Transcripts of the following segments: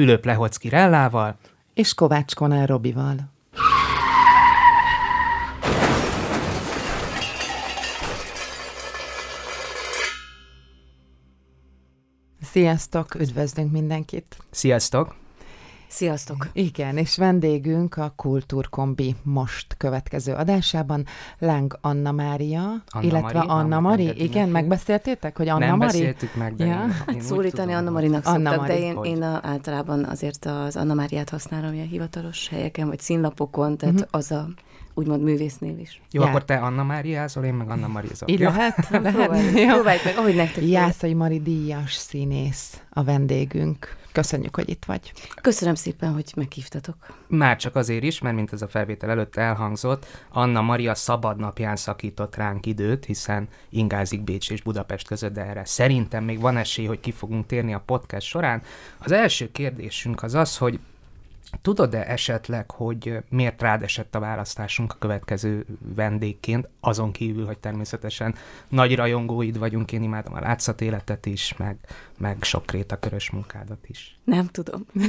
Fülöp Lehocki Rellával, és Kovács Konál Robival. Sziasztok, üdvözlünk mindenkit! Sziasztok! Sziasztok! Igen, és vendégünk a Kultúrkombi most következő adásában Láng Anna Mária, Anna illetve Mari, Anna Mari. Igen, neki. megbeszéltétek, hogy Anna Nem Mari? beszéltük meg, de Ja. én, én Szólítani tudom, Anna Marinak Anna szoktak, Mari, de én, hogy? én a, általában azért az Anna Máriát használom ilyen hivatalos helyeken, vagy színlapokon, tehát Mhm. az a úgymond művésznév is. Jó, Já. akkor te Anna Máriázol, én meg Anna Marizol. Így Ja. lehet? lehet? Próbáljuk, Jó. próbáljuk meg, ahogy nektek. Jászai Mari díjas színész a vendégünk. Köszönjük, hogy itt vagy. Köszönöm szépen, hogy meghívtatok. Már csak azért is, mert mint ez a felvétel előtt elhangzott, Anna Maria szabad napján szakított ránk időt, hiszen ingázik Bécs és Budapest között, de erre szerintem még van esély, hogy ki fogunk térni a podcast során. Az első kérdésünk az az, hogy Tudod-e esetleg, hogy miért rád esett a választásunk a következő vendégként, azon kívül, hogy természetesen nagy rajongóid vagyunk, én imádom a látszatéletet is, meg, meg sok rétakörös munkádat is. Nem tudom.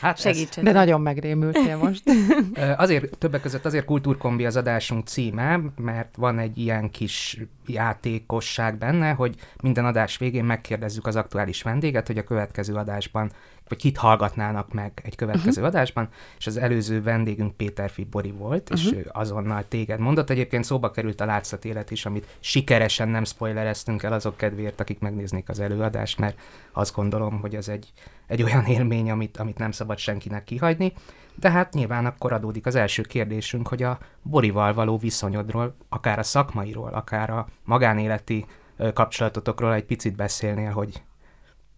Hát ez- Segítsen. De nagyon megrémültél most. Azért, többek között azért kultúrkombi az adásunk címe, mert van egy ilyen kis játékosság benne, hogy minden adás végén megkérdezzük az aktuális vendéget, hogy a következő adásban, vagy kit hallgatnának meg egy következő uh-huh. adásban, és az előző vendégünk Péter Fibori volt, és Mhm. ő azonnal téged mondott. Egyébként szóba került a látszatélet is, amit sikeresen nem spoilereztünk el azok kedvéért, akik megnéznék az előadást, mert azt gondolom, hogy ez egy, egy olyan élmény, amit, amit nem szabad senkinek kihagyni. De hát nyilván akkor adódik az első kérdésünk, hogy a Borival való viszonyodról, akár a szakmairól, akár a magánéleti kapcsolatotokról egy picit beszélnél, hogy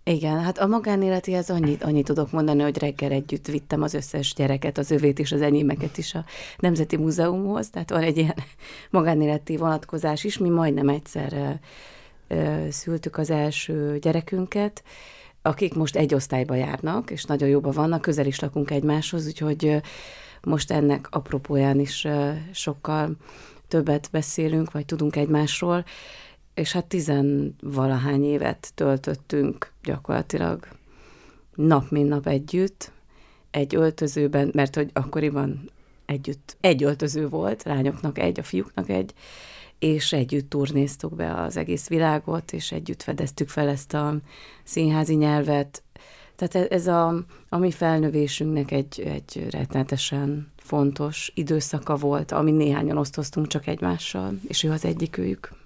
Igen, hát a magánéletéhez annyit, annyit tudok mondani, hogy reggel együtt vittem az összes gyereket, az övét és az enyémeket is a Nemzeti Múzeumhoz, tehát van egy ilyen magánéleti vonatkozás is, mi majdnem egyszerre ö, szültük az első gyerekünket, akik most egy osztályba járnak, és nagyon jóban vannak, közel is lakunk egymáshoz, úgyhogy most ennek apropóján is sokkal többet beszélünk, vagy tudunk egymásról, és hát tizenvalahány évet töltöttünk gyakorlatilag nap mint nap együtt, egy öltözőben, mert hogy akkoriban együtt egy öltöző volt, lányoknak egy, a fiúknak egy, és együtt turnéztuk be az egész világot, és együtt fedeztük fel ezt a színházi nyelvet. Tehát e- ez a, a mi felnövésünknek egy, egy rettenetesen fontos időszaka volt, ami néhányan osztoztunk csak egymással, és ő az egyikőjük.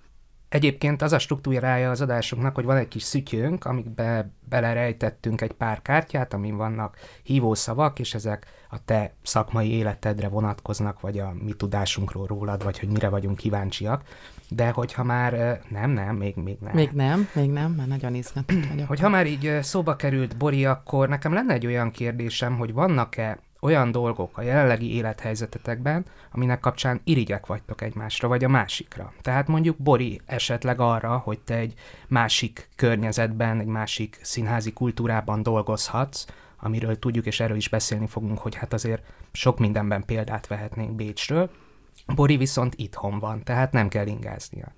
Egyébként az a struktúrája az adásunknak, hogy van egy kis szütyőnk, amikbe belerejtettünk egy pár kártyát, amin vannak hívószavak, és ezek a te szakmai életedre vonatkoznak, vagy a mi tudásunkról rólad, vagy hogy mire vagyunk kíváncsiak. De hogyha már nem, nem, még, még nem. Még nem, még nem, mert nagyon izgatott vagyok. Hogyha már így szóba került Bori, akkor nekem lenne egy olyan kérdésem, hogy vannak-e olyan dolgok a jelenlegi élethelyzetetekben, aminek kapcsán irigyek vagytok egymásra, vagy a másikra. Tehát mondjuk Bori esetleg arra, hogy te egy másik környezetben, egy másik színházi kultúrában dolgozhatsz, amiről tudjuk, és erről is beszélni fogunk, hogy hát azért sok mindenben példát vehetnénk Bécsről. Bori viszont itthon van, tehát nem kell ingáznia.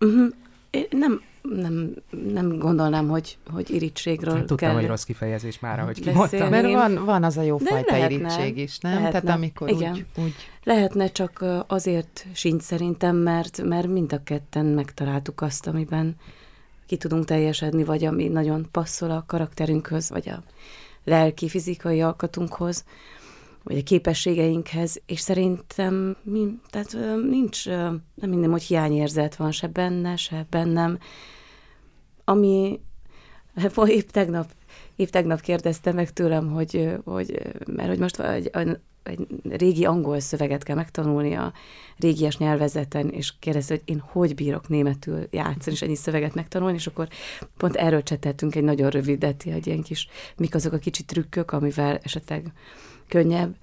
Uh-huh. Én nem, nem, nem gondolnám, hogy, hogy irítségről Tudtam, kell. hogy rossz kifejezés már, ahogy kimondtam. Mert van, van az a jó De fajta lehetne, irítség is, nem? lehetne. Tehát amikor Igen. úgy, úgy Lehetne, csak azért sincs szerintem, mert, mert mind a ketten megtaláltuk azt, amiben ki tudunk teljesedni, vagy ami nagyon passzol a karakterünkhöz, vagy a lelki, fizikai alkatunkhoz, vagy a képességeinkhez, és szerintem mi, tehát nincs, nem minden, hogy hiányérzet van se benne, se bennem, ami épp tegnap, épp tegnap kérdezte meg tőlem, hogy, hogy mert hogy most egy, egy régi angol szöveget kell megtanulni a régies nyelvezeten, és kérdezte, hogy én hogy bírok németül játszani, és ennyi szöveget megtanulni, és akkor pont erről cseteltünk egy nagyon rövidet, egy ilyen kis, mik azok a kicsi trükkök, amivel esetleg könnyebb.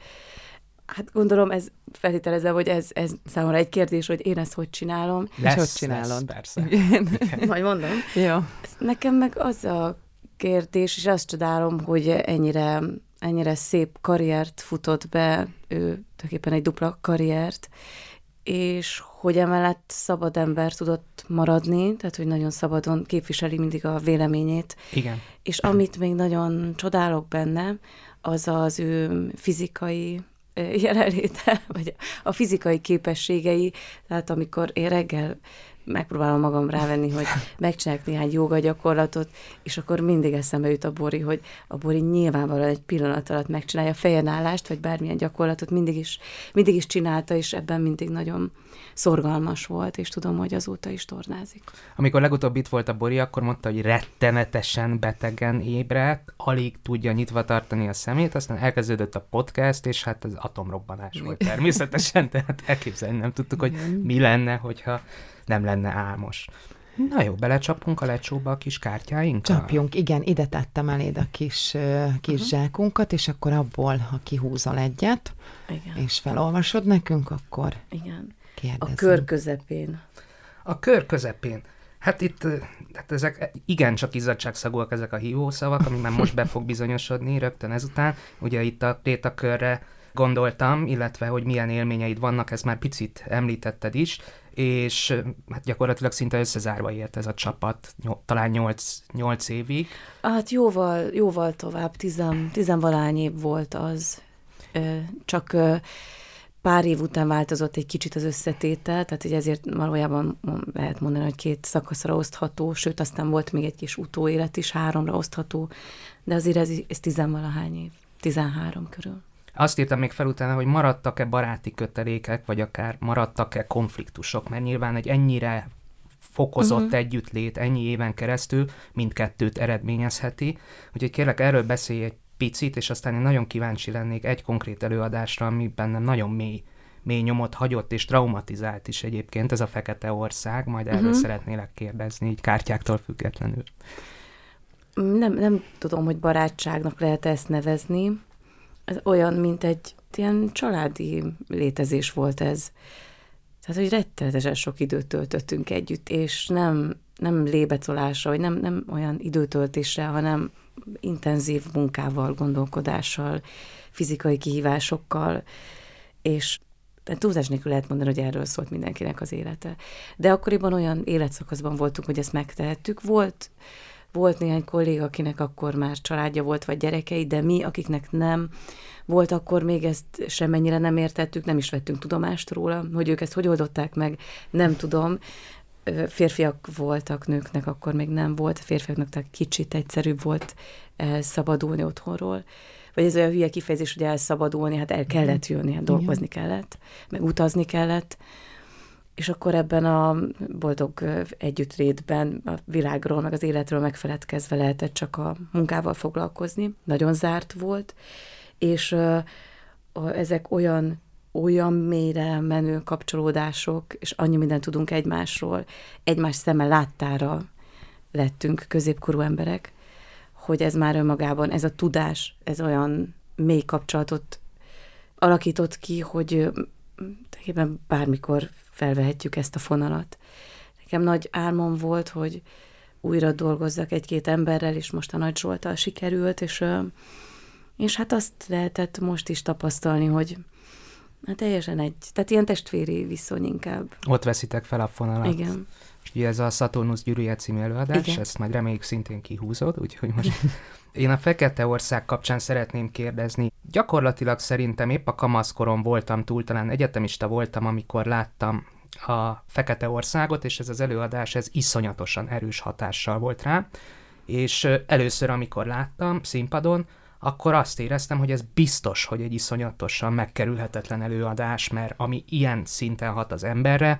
Hát gondolom, ez feltételezem, hogy ez, ez számomra egy kérdés, hogy én ezt hogy csinálom. És hogy csinálod? persze. Majd mondom. Jó. Nekem meg az a kérdés, és azt csodálom, hogy ennyire, ennyire szép karriert futott be, ő tulajdonképpen egy dupla karriert, és hogy emellett szabad ember tudott maradni, tehát hogy nagyon szabadon képviseli mindig a véleményét. Igen. És amit még nagyon csodálok benne, az az ő fizikai jelenléte, vagy a fizikai képességei, tehát amikor én reggel megpróbálom magam rávenni, hogy megcsinálják néhány joga gyakorlatot, és akkor mindig eszembe jut a Bori, hogy a Bori nyilvánvalóan egy pillanat alatt megcsinálja a fejenállást, vagy bármilyen gyakorlatot mindig is, mindig is csinálta, és ebben mindig nagyon szorgalmas volt, és tudom, hogy azóta is tornázik. Amikor legutóbb itt volt a Bori, akkor mondta, hogy rettenetesen betegen ébredt, alig tudja nyitva tartani a szemét, aztán elkezdődött a podcast, és hát az atomrobbanás volt természetesen, tehát elképzelni nem tudtuk, hogy mi lenne, hogyha nem lenne álmos. Na jó, belecsapunk a lecsóba a kis kártyáinkkal? Csapjunk, igen, ide tettem eléd a kis, kis uh-huh. zsákunkat, és akkor abból, ha kihúzol egyet, igen. és felolvasod nekünk, akkor igen. kérdezem. A kör közepén. A kör közepén. Hát itt, hát ezek igencsak izzadságszagúak ezek a hívószavak, ami már most be fog bizonyosodni rögtön ezután. Ugye itt a tétakörre gondoltam, illetve hogy milyen élményeid vannak, ezt már picit említetted is, és hát gyakorlatilag szinte összezárva ért ez a csapat, nyol, talán 8, 8 évig. Hát jóval, jóval tovább, tizen, tizenvalány év volt az, csak pár év után változott egy kicsit az összetétel, tehát hogy ezért valójában lehet mondani, hogy két szakaszra osztható, sőt aztán volt még egy kis utóélet is, háromra osztható, de azért ez, ez tizenvalahány év, tizenhárom körül. Azt írtam még fel utána, hogy maradtak-e baráti kötelékek, vagy akár maradtak-e konfliktusok, mert nyilván egy ennyire fokozott uh-huh. együttlét ennyi éven keresztül mindkettőt eredményezheti. Úgyhogy kérlek, erről beszélj egy picit, és aztán én nagyon kíváncsi lennék egy konkrét előadásra, ami bennem nagyon mély, mély nyomot hagyott, és traumatizált is egyébként, ez a Fekete Ország, majd erről uh-huh. szeretnélek kérdezni, így kártyáktól függetlenül. Nem, nem tudom, hogy barátságnak lehet ezt nevezni, ez olyan, mint egy ilyen családi létezés volt ez. Tehát, hogy rettenetesen sok időt töltöttünk együtt, és nem, nem lébecolásra, vagy nem, nem olyan időtöltésre, hanem intenzív munkával, gondolkodással, fizikai kihívásokkal, és túlzás nélkül lehet mondani, hogy erről szólt mindenkinek az élete. De akkoriban olyan életszakaszban voltunk, hogy ezt megtehettük. Volt volt néhány kolléga, akinek akkor már családja volt, vagy gyerekei, de mi, akiknek nem volt, akkor még ezt semmennyire nem értettük, nem is vettünk tudomást róla, hogy ők ezt hogy oldották meg, nem tudom. Férfiak voltak, nőknek akkor még nem volt, férfiaknak tehát kicsit egyszerűbb volt szabadulni otthonról. Vagy ez olyan hülye kifejezés, hogy elszabadulni, hát el kellett jönni, hát dolgozni kellett, meg utazni kellett, és akkor ebben a boldog együttlétben a világról, meg az életről megfeledkezve lehetett csak a munkával foglalkozni. Nagyon zárt volt, és ezek olyan olyan mélyre menő kapcsolódások, és annyi mindent tudunk egymásról, egymás szeme láttára lettünk középkorú emberek, hogy ez már önmagában, ez a tudás, ez olyan mély kapcsolatot alakított ki, hogy bármikor felvehetjük ezt a fonalat. Nekem nagy álmom volt, hogy újra dolgozzak egy-két emberrel, és most a Nagy Zsoltal sikerült, és, és hát azt lehetett most is tapasztalni, hogy hát teljesen egy, tehát ilyen testvéri viszony inkább. Ott veszitek fel a fonalat. Igen. Ugye ez a Saturnus gyűrűje című előadás, Igen. ezt majd reméljük szintén kihúzod, úgyhogy most én a Fekete Ország kapcsán szeretném kérdezni. Gyakorlatilag szerintem épp a kamaszkorom voltam túl, talán egyetemista voltam, amikor láttam a Fekete Országot, és ez az előadás, ez iszonyatosan erős hatással volt rá. És először, amikor láttam színpadon, akkor azt éreztem, hogy ez biztos, hogy egy iszonyatosan megkerülhetetlen előadás, mert ami ilyen szinten hat az emberre,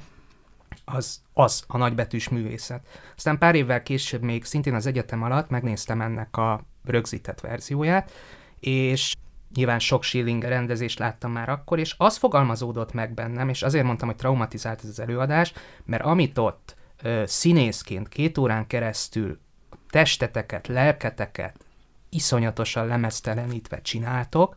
az, az a nagybetűs művészet. Aztán pár évvel később még szintén az egyetem alatt megnéztem ennek a rögzített verzióját, és nyilván sok Schilling rendezést láttam már akkor, és az fogalmazódott meg bennem, és azért mondtam, hogy traumatizált ez az előadás, mert amit ott ö, színészként két órán keresztül testeteket, lelketeket iszonyatosan lemeztelenítve csináltok,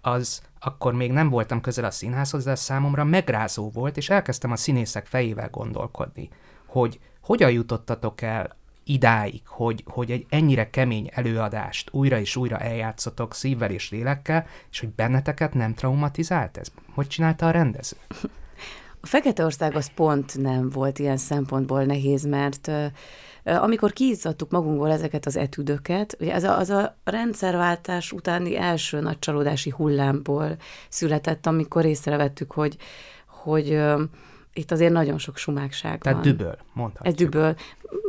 az akkor még nem voltam közel a színházhoz, de számomra megrázó volt, és elkezdtem a színészek fejével gondolkodni, hogy hogyan jutottatok el idáig, hogy, hogy egy ennyire kemény előadást újra és újra eljátszotok szívvel és lélekkel, és hogy benneteket nem traumatizált ez? Hogy csinálta a rendező? A Fekete Ország az pont nem volt ilyen szempontból nehéz, mert amikor kiizzadtuk magunkból ezeket az etüdöket, ugye az a, az a rendszerváltás utáni első nagy csalódási hullámból született, amikor észrevettük, hogy, hogy itt azért nagyon sok sumákság Tehát van. düböl, mondhatjuk. Ez düböl.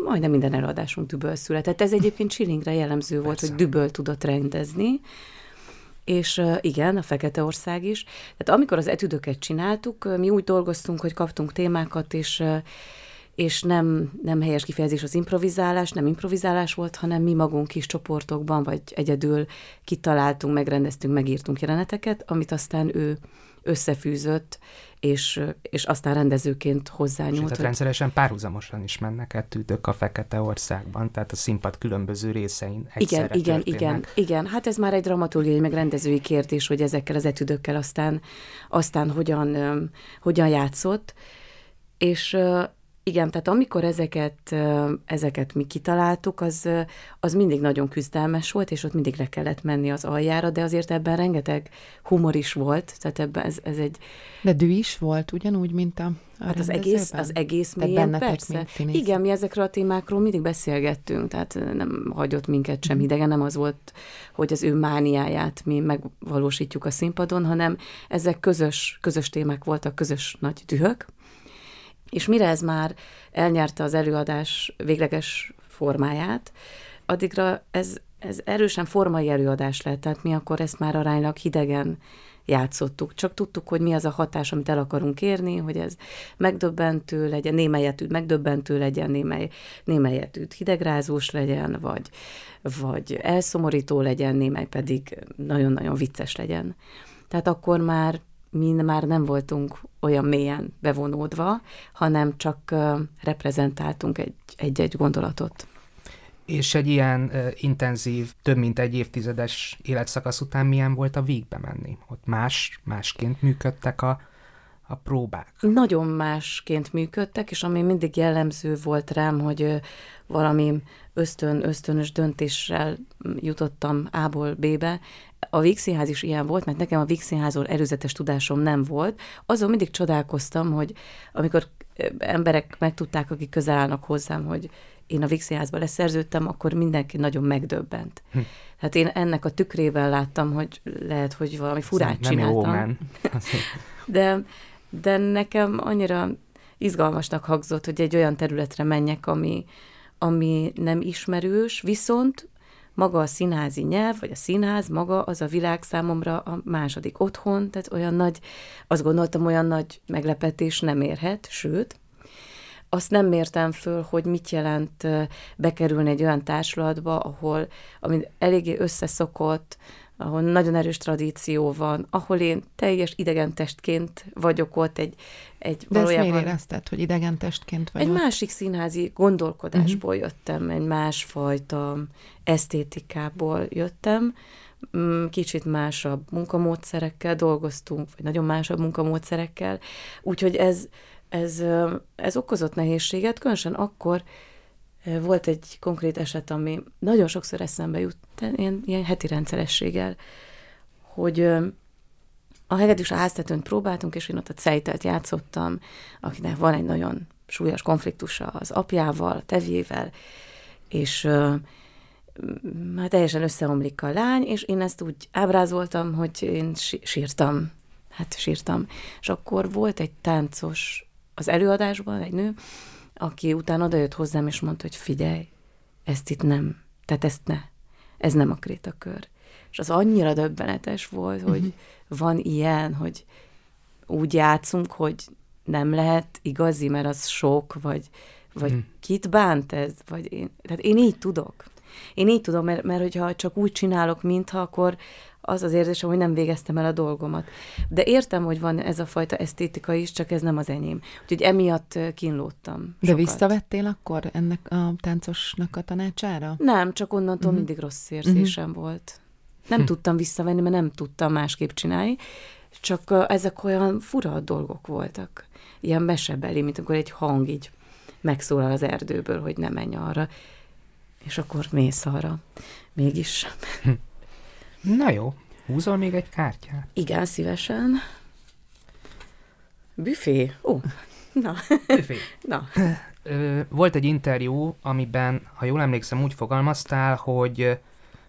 Majdnem minden előadásunk düböl született. Ez egyébként Chillingre jellemző volt, Persze. hogy düböl tudott rendezni. És igen, a Fekete Ország is. Tehát amikor az etüdöket csináltuk, mi úgy dolgoztunk, hogy kaptunk témákat, és és nem, nem helyes kifejezés az improvizálás, nem improvizálás volt, hanem mi magunk kis csoportokban, vagy egyedül kitaláltunk, megrendeztünk, megírtunk jeleneteket, amit aztán ő összefűzött, és, és aztán rendezőként hozzányúlt. tehát rendszeresen párhuzamosan is mennek etűdök a Fekete Országban, tehát a színpad különböző részein Igen, egyszerre igen, történnek. igen, igen. Hát ez már egy dramaturgiai, meg rendezői kérdés, hogy ezekkel az etüdökkel aztán, aztán hogyan, hogyan játszott. És igen, tehát amikor ezeket, ezeket mi kitaláltuk, az, az mindig nagyon küzdelmes volt, és ott mindig le kellett menni az aljára, de azért ebben rengeteg humor is volt, tehát ebben ez, ez egy, De dű is volt, ugyanúgy, mint a, a Hát az egész, az egész mélyen, persze. mint. Igen, mi ezekről a témákról mindig beszélgettünk, tehát nem hagyott minket sem idegen, nem az volt, hogy az ő mániáját mi megvalósítjuk a színpadon, hanem ezek közös, közös témák voltak, közös nagy dühök. És mire ez már elnyerte az előadás végleges formáját, addigra ez, ez erősen formai előadás lett, tehát mi akkor ezt már aránylag hidegen játszottuk. Csak tudtuk, hogy mi az a hatás, amit el akarunk érni, hogy ez megdöbbentő legyen, némelyetűt megdöbbentő legyen, némely, némelyetűt hidegrázós legyen, vagy, vagy elszomorító legyen, némely pedig nagyon-nagyon vicces legyen. Tehát akkor már mi már nem voltunk olyan mélyen bevonódva, hanem csak reprezentáltunk egy, egy-egy gondolatot. És egy ilyen uh, intenzív, több mint egy évtizedes életszakasz után milyen volt a vígbe menni? Ott más, másként működtek a, a próbák. Nagyon másként működtek, és ami mindig jellemző volt rám, hogy valami ösztön, ösztönös döntéssel jutottam A-ból B-be. A Vígszínház is ilyen volt, mert nekem a Vígszínházról előzetes tudásom nem volt. Azon mindig csodálkoztam, hogy amikor emberek megtudták, akik közel állnak hozzám, hogy én a Vígszínházba leszerződtem, akkor mindenki nagyon megdöbbent. Hm. Hát én ennek a tükrében láttam, hogy lehet, hogy valami furát nem csináltam. De, de nekem annyira izgalmasnak hangzott, hogy egy olyan területre menjek, ami, ami nem ismerős, viszont maga a színházi nyelv, vagy a színház, maga az a világ számomra a második otthon, tehát olyan nagy, azt gondoltam, olyan nagy meglepetés nem érhet, sőt, azt nem mértem föl, hogy mit jelent bekerülni egy olyan társulatba, ahol, ami eléggé összeszokott, ahol nagyon erős tradíció van, ahol én teljes idegen testként vagyok ott, egy, egy De ezt miért érezted, hogy idegen testként vagy egy ott? másik színházi gondolkodásból uh-huh. jöttem, egy másfajta esztétikából jöttem, Mm, kicsit másabb munkamódszerekkel dolgoztunk, vagy nagyon másabb munkamódszerekkel, úgyhogy ez, ez, ez okozott nehézséget, különösen akkor volt egy konkrét eset, ami nagyon sokszor eszembe jut, ilyen, ilyen heti rendszerességgel, hogy a hegedűs a háztetőn próbáltunk, és én ott a Cejtelt játszottam, akinek van egy nagyon súlyos konfliktusa az apjával, a tevjével, és hát teljesen összeomlik a lány, és én ezt úgy ábrázoltam, hogy én sí- sírtam. Hát sírtam. És akkor volt egy táncos az előadásban, egy nő, aki utána odajött hozzám, és mondta, hogy figyelj, ezt itt nem, tehát ezt ne, ez nem a krétakör. És az annyira döbbenetes volt, hogy van ilyen, hogy úgy játszunk, hogy nem lehet igazi, mert az sok, vagy, vagy Mhm. kit bánt ez, vagy én, tehát én így tudok. Én így tudom, mert, mert hogyha csak úgy csinálok, mintha, akkor az az érzésem, hogy nem végeztem el a dolgomat. De értem, hogy van ez a fajta esztétika is, csak ez nem az enyém. Úgyhogy emiatt kínlódtam. De sokat. visszavettél akkor ennek a táncosnak a tanácsára? Nem, csak onnantól Mhm. uh-huh. mindig rossz érzésem uh-huh. volt. Nem Hm. tudtam visszavenni, mert nem tudtam másképp csinálni, csak ezek olyan fura dolgok voltak. Ilyen mesebeli, mint amikor egy hang így megszólal az erdőből, hogy ne menj arra, és akkor mész arra. Mégis. Na jó, húzol még egy kártyát? Igen, szívesen. Büfé? Ó, na. Büfé. na. Volt egy interjú, amiben, ha jól emlékszem, úgy fogalmaztál, hogy,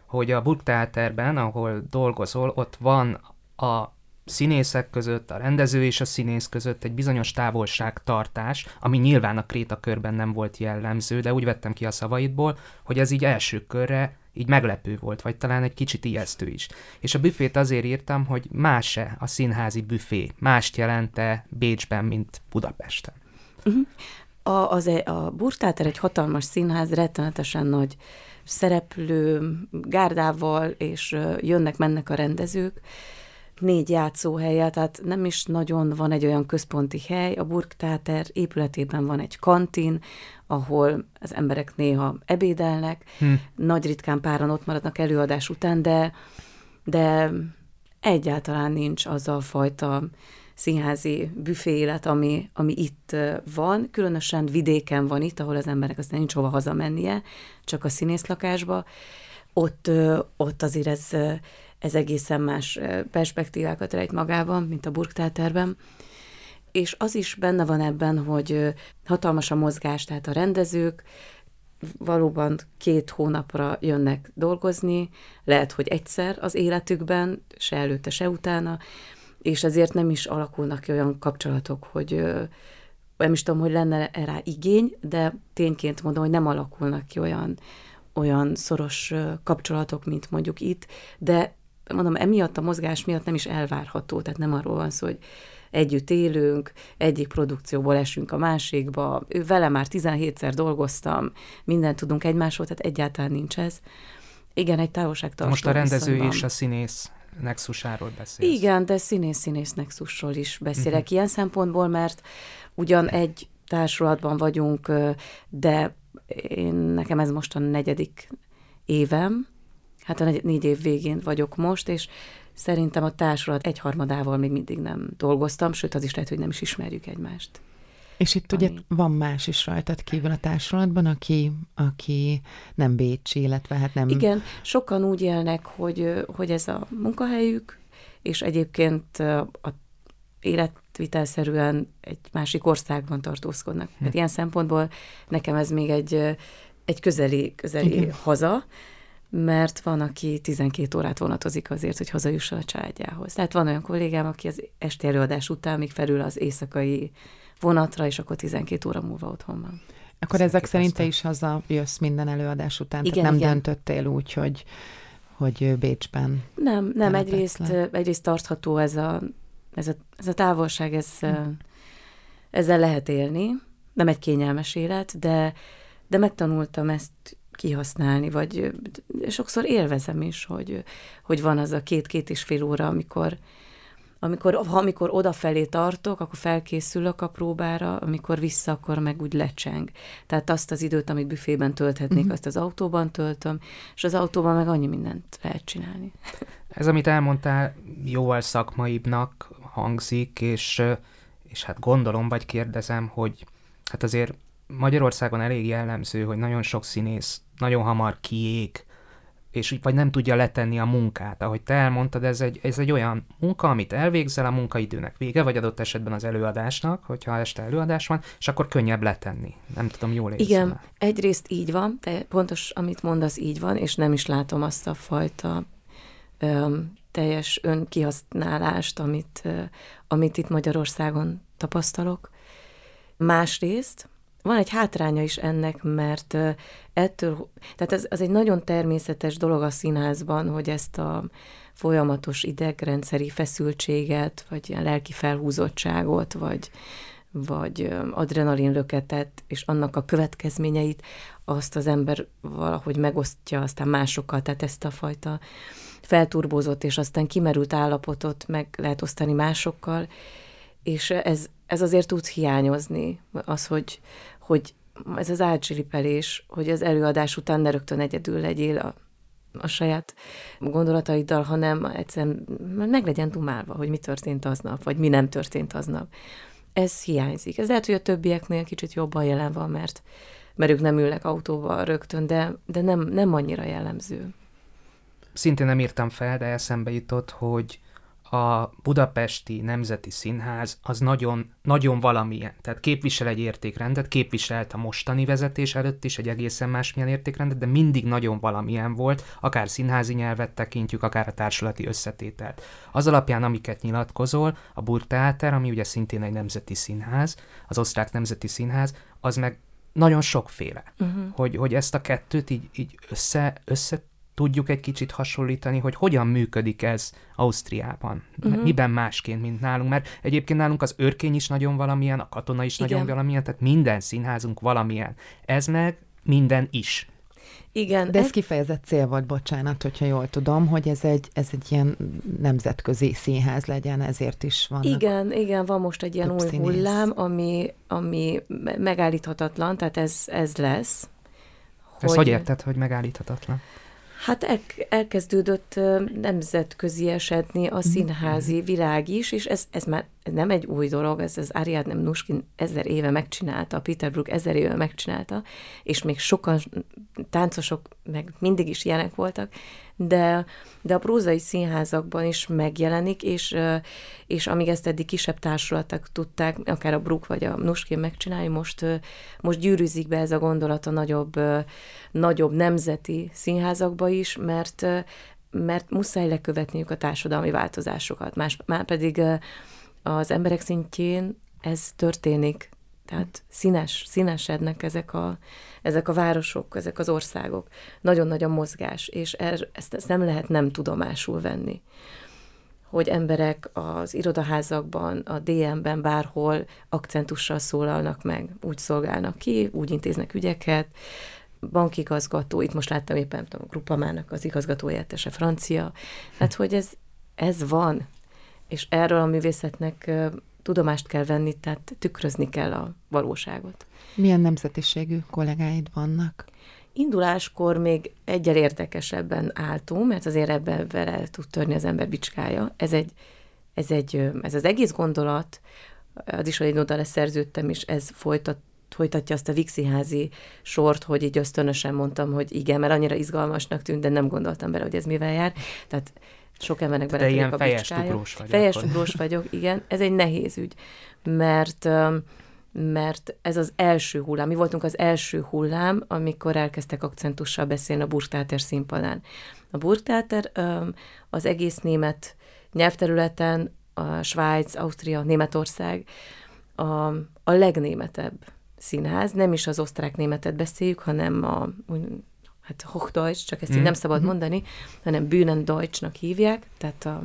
hogy a Burgtheaterben, ahol dolgozol, ott van a színészek között, a rendező és a színész között egy bizonyos távolságtartás, ami nyilván a Kréta körben nem volt jellemző, de úgy vettem ki a szavaidból, hogy ez így első körre így meglepő volt, vagy talán egy kicsit ijesztő is. És a büfét azért írtam, hogy más-e a színházi büfé, mást jelente Bécsben, mint Budapesten. Uh-huh. A, az, e, a Burgtheater egy hatalmas színház, rettenetesen nagy szereplő, gárdával, és jönnek-mennek a rendezők, négy játszóhelye, tehát nem is nagyon van egy olyan központi hely. A Burgtáter épületében van egy kantin, ahol az emberek néha ebédelnek, hm. nagy ritkán páran ott maradnak előadás után, de, de egyáltalán nincs az a fajta színházi büfélet, ami, ami itt van, különösen vidéken van itt, ahol az emberek aztán nincs hova hazamennie, csak a színészlakásba. Ott, ott azért ez ez egészen más perspektívákat rejt magában, mint a Burgtáterben. És az is benne van ebben, hogy hatalmas a mozgás, tehát a rendezők valóban két hónapra jönnek dolgozni, lehet, hogy egyszer az életükben, se előtte, se utána, és ezért nem is alakulnak olyan kapcsolatok, hogy nem is tudom, hogy lenne rá igény, de tényként mondom, hogy nem alakulnak ki olyan, olyan szoros kapcsolatok, mint mondjuk itt, de mondom, emiatt a mozgás miatt nem is elvárható, tehát nem arról van szó, hogy együtt élünk, egyik produkcióból esünk a másikba, ő vele már 17-szer dolgoztam, mindent tudunk egymásról, tehát egyáltalán nincs ez. Igen, egy távolságtartó Most a rendező és a színész nexusáról beszélsz. Igen, de színész-színész nexusról is beszélek uh-huh. ilyen szempontból, mert ugyan egy társulatban vagyunk, de én, nekem ez most a negyedik évem, hát a négy év végén vagyok most, és szerintem a társulat egyharmadával még mindig nem dolgoztam, sőt, az is lehet, hogy nem is ismerjük egymást. És itt ami... ugye van más is rajtad kívül a társulatban, aki, aki nem bécsi, illetve hát nem... Igen, sokan úgy élnek, hogy, hogy ez a munkahelyük, és egyébként a életvitelszerűen egy másik országban tartózkodnak. Hm. Hát ilyen szempontból nekem ez még egy, egy közeli, közeli Igen. haza, mert van, aki 12 órát vonatozik azért, hogy hazajusson a családjához. Tehát van olyan kollégám, aki az esti előadás után még felül az éjszakai vonatra, és akkor 12 óra múlva otthon van. Akkor Ezt ezek szerint te is haza jössz minden előadás után, igen, tehát nem igen. döntöttél úgy, hogy, hogy Bécsben Nem, nem, egyrészt, egyrészt tartható ez a, ez a, ez a távolság, ez, hm. ezzel lehet élni, nem egy kényelmes élet, de, de megtanultam ezt kihasználni, vagy sokszor élvezem is, hogy, hogy van az a két-két és fél óra, amikor, amikor, amikor odafelé tartok, akkor felkészülök a próbára, amikor vissza, akkor meg úgy lecseng. Tehát azt az időt, amit büfében tölthetnék, uh-huh. azt az autóban töltöm, és az autóban meg annyi mindent lehet csinálni. Ez, amit elmondtál, jóval szakmaibbnak hangzik, és, és hát gondolom, vagy kérdezem, hogy hát azért Magyarországon elég jellemző, hogy nagyon sok színész nagyon hamar kiég, és vagy nem tudja letenni a munkát. Ahogy te elmondtad, ez egy, ez egy olyan munka, amit elvégzel, a munkaidőnek vége, vagy adott esetben az előadásnak, hogyha este előadás van, és akkor könnyebb letenni. Nem tudom, jól érzem. Igen, el. egyrészt így van, de pontos, amit mondasz, így van, és nem is látom azt a fajta öm, teljes önkihasználást, amit, ö, amit itt Magyarországon tapasztalok. Másrészt van egy hátránya is ennek, mert ettől, tehát ez, az egy nagyon természetes dolog a színházban, hogy ezt a folyamatos idegrendszeri feszültséget, vagy ilyen lelki felhúzottságot, vagy, vagy adrenalinlöketet, és annak a következményeit azt az ember valahogy megosztja aztán másokkal, tehát ezt a fajta felturbózott és aztán kimerült állapotot meg lehet osztani másokkal, és ez, ez azért tud hiányozni, az, hogy, hogy ez az átsilipelés, hogy az előadás után ne rögtön egyedül legyél a, a saját gondolataiddal, hanem egyszerűen meg legyen dumálva, hogy mi történt aznap, vagy mi nem történt aznap. Ez hiányzik. Ez lehet, hogy a többieknél kicsit jobban jelen van, mert, mert ők nem ülnek autóval rögtön, de, de nem, nem annyira jellemző. Szintén nem írtam fel, de eszembe jutott, hogy a Budapesti Nemzeti Színház az nagyon, nagyon valamilyen. Tehát képvisel egy értékrendet, képviselt a mostani vezetés előtt is egy egészen másmilyen értékrendet, de mindig nagyon valamilyen volt, akár színházi nyelvet tekintjük, akár a társulati összetételt. Az alapján, amiket nyilatkozol, a Burgtheater, ami ugye szintén egy nemzeti színház, az osztrák nemzeti színház, az meg nagyon sokféle. Uh-huh. Hogy, hogy ezt a kettőt így, így össze, össze tudjuk egy kicsit hasonlítani, hogy hogyan működik ez Ausztriában. Uh-huh. Miben másként, mint nálunk, mert egyébként nálunk az örkény is nagyon valamilyen, a katona is Igen. nagyon valamilyen, tehát minden színházunk valamilyen. Ez meg minden is. Igen. De ez, ez kifejezett cél volt, bocsánat, hogyha jól tudom, hogy ez egy, ez egy ilyen nemzetközi színház legyen, ezért is van. Igen, igen, van most egy ilyen új színész. hullám, ami, ami megállíthatatlan, tehát ez, ez lesz. Ezt hogy, hogy érted, hogy megállíthatatlan? Hát el, elkezdődött nemzetközi esedni a mhm. színházi világ is, és ez, ez már nem egy új dolog, ez az Ariadne Nuskin ezer éve megcsinálta, Peter Brook ezer éve megcsinálta, és még sokan táncosok meg mindig is ilyenek voltak, de, de a prózai színházakban is megjelenik, és, és amíg ezt eddig kisebb társulatok tudták, akár a Brook vagy a Nuskin megcsinálni, most, most gyűrűzik be ez a gondolat a nagyobb, nagyobb nemzeti színházakba is, mert, mert muszáj lekövetniük a társadalmi változásokat. Más, már pedig az emberek szintjén ez történik. Tehát színes, színesednek ezek a, ezek a városok, ezek az országok. Nagyon nagy a mozgás, és er, ezt, ezt nem lehet nem tudomásul venni. Hogy emberek az irodaházakban, a DM-ben, bárhol akcentussal szólalnak meg, úgy szolgálnak ki, úgy intéznek ügyeket, bankigazgató, itt most láttam éppen tudom, a Grupamának az igazgatójátese francia, hát hogy ez, ez van, és erről a művészetnek tudomást kell venni, tehát tükrözni kell a valóságot. Milyen nemzetiségű kollégáid vannak? Induláskor még egyel érdekesebben álltunk, mert azért ebben vele tud törni az ember bicskája. Ez, egy, ez, egy, ez az egész gondolat, az is, hogy én oda leszerződtem, és ez folytat, folytatja azt a Vixiházi sort, hogy így ösztönösen mondtam, hogy igen, mert annyira izgalmasnak tűnt, de nem gondoltam bele, hogy ez mivel jár. Tehát sok embernek bele ilyen a fejes ugrós vagyok. Fejes ugrós vagyok, igen. Ez egy nehéz ügy, mert mert ez az első hullám. Mi voltunk az első hullám, amikor elkezdtek akcentussal beszélni a Burgtáter színpadán. A Burgtáter az egész német nyelvterületen, a Svájc, Ausztria, Németország a, a legnémetebb színház. Nem is az osztrák németet beszéljük, hanem a hát Hochdeutsch, csak ezt mm. így mhm. nem szabad mm. mondani, hanem Bühnendeutschnak hívják, tehát a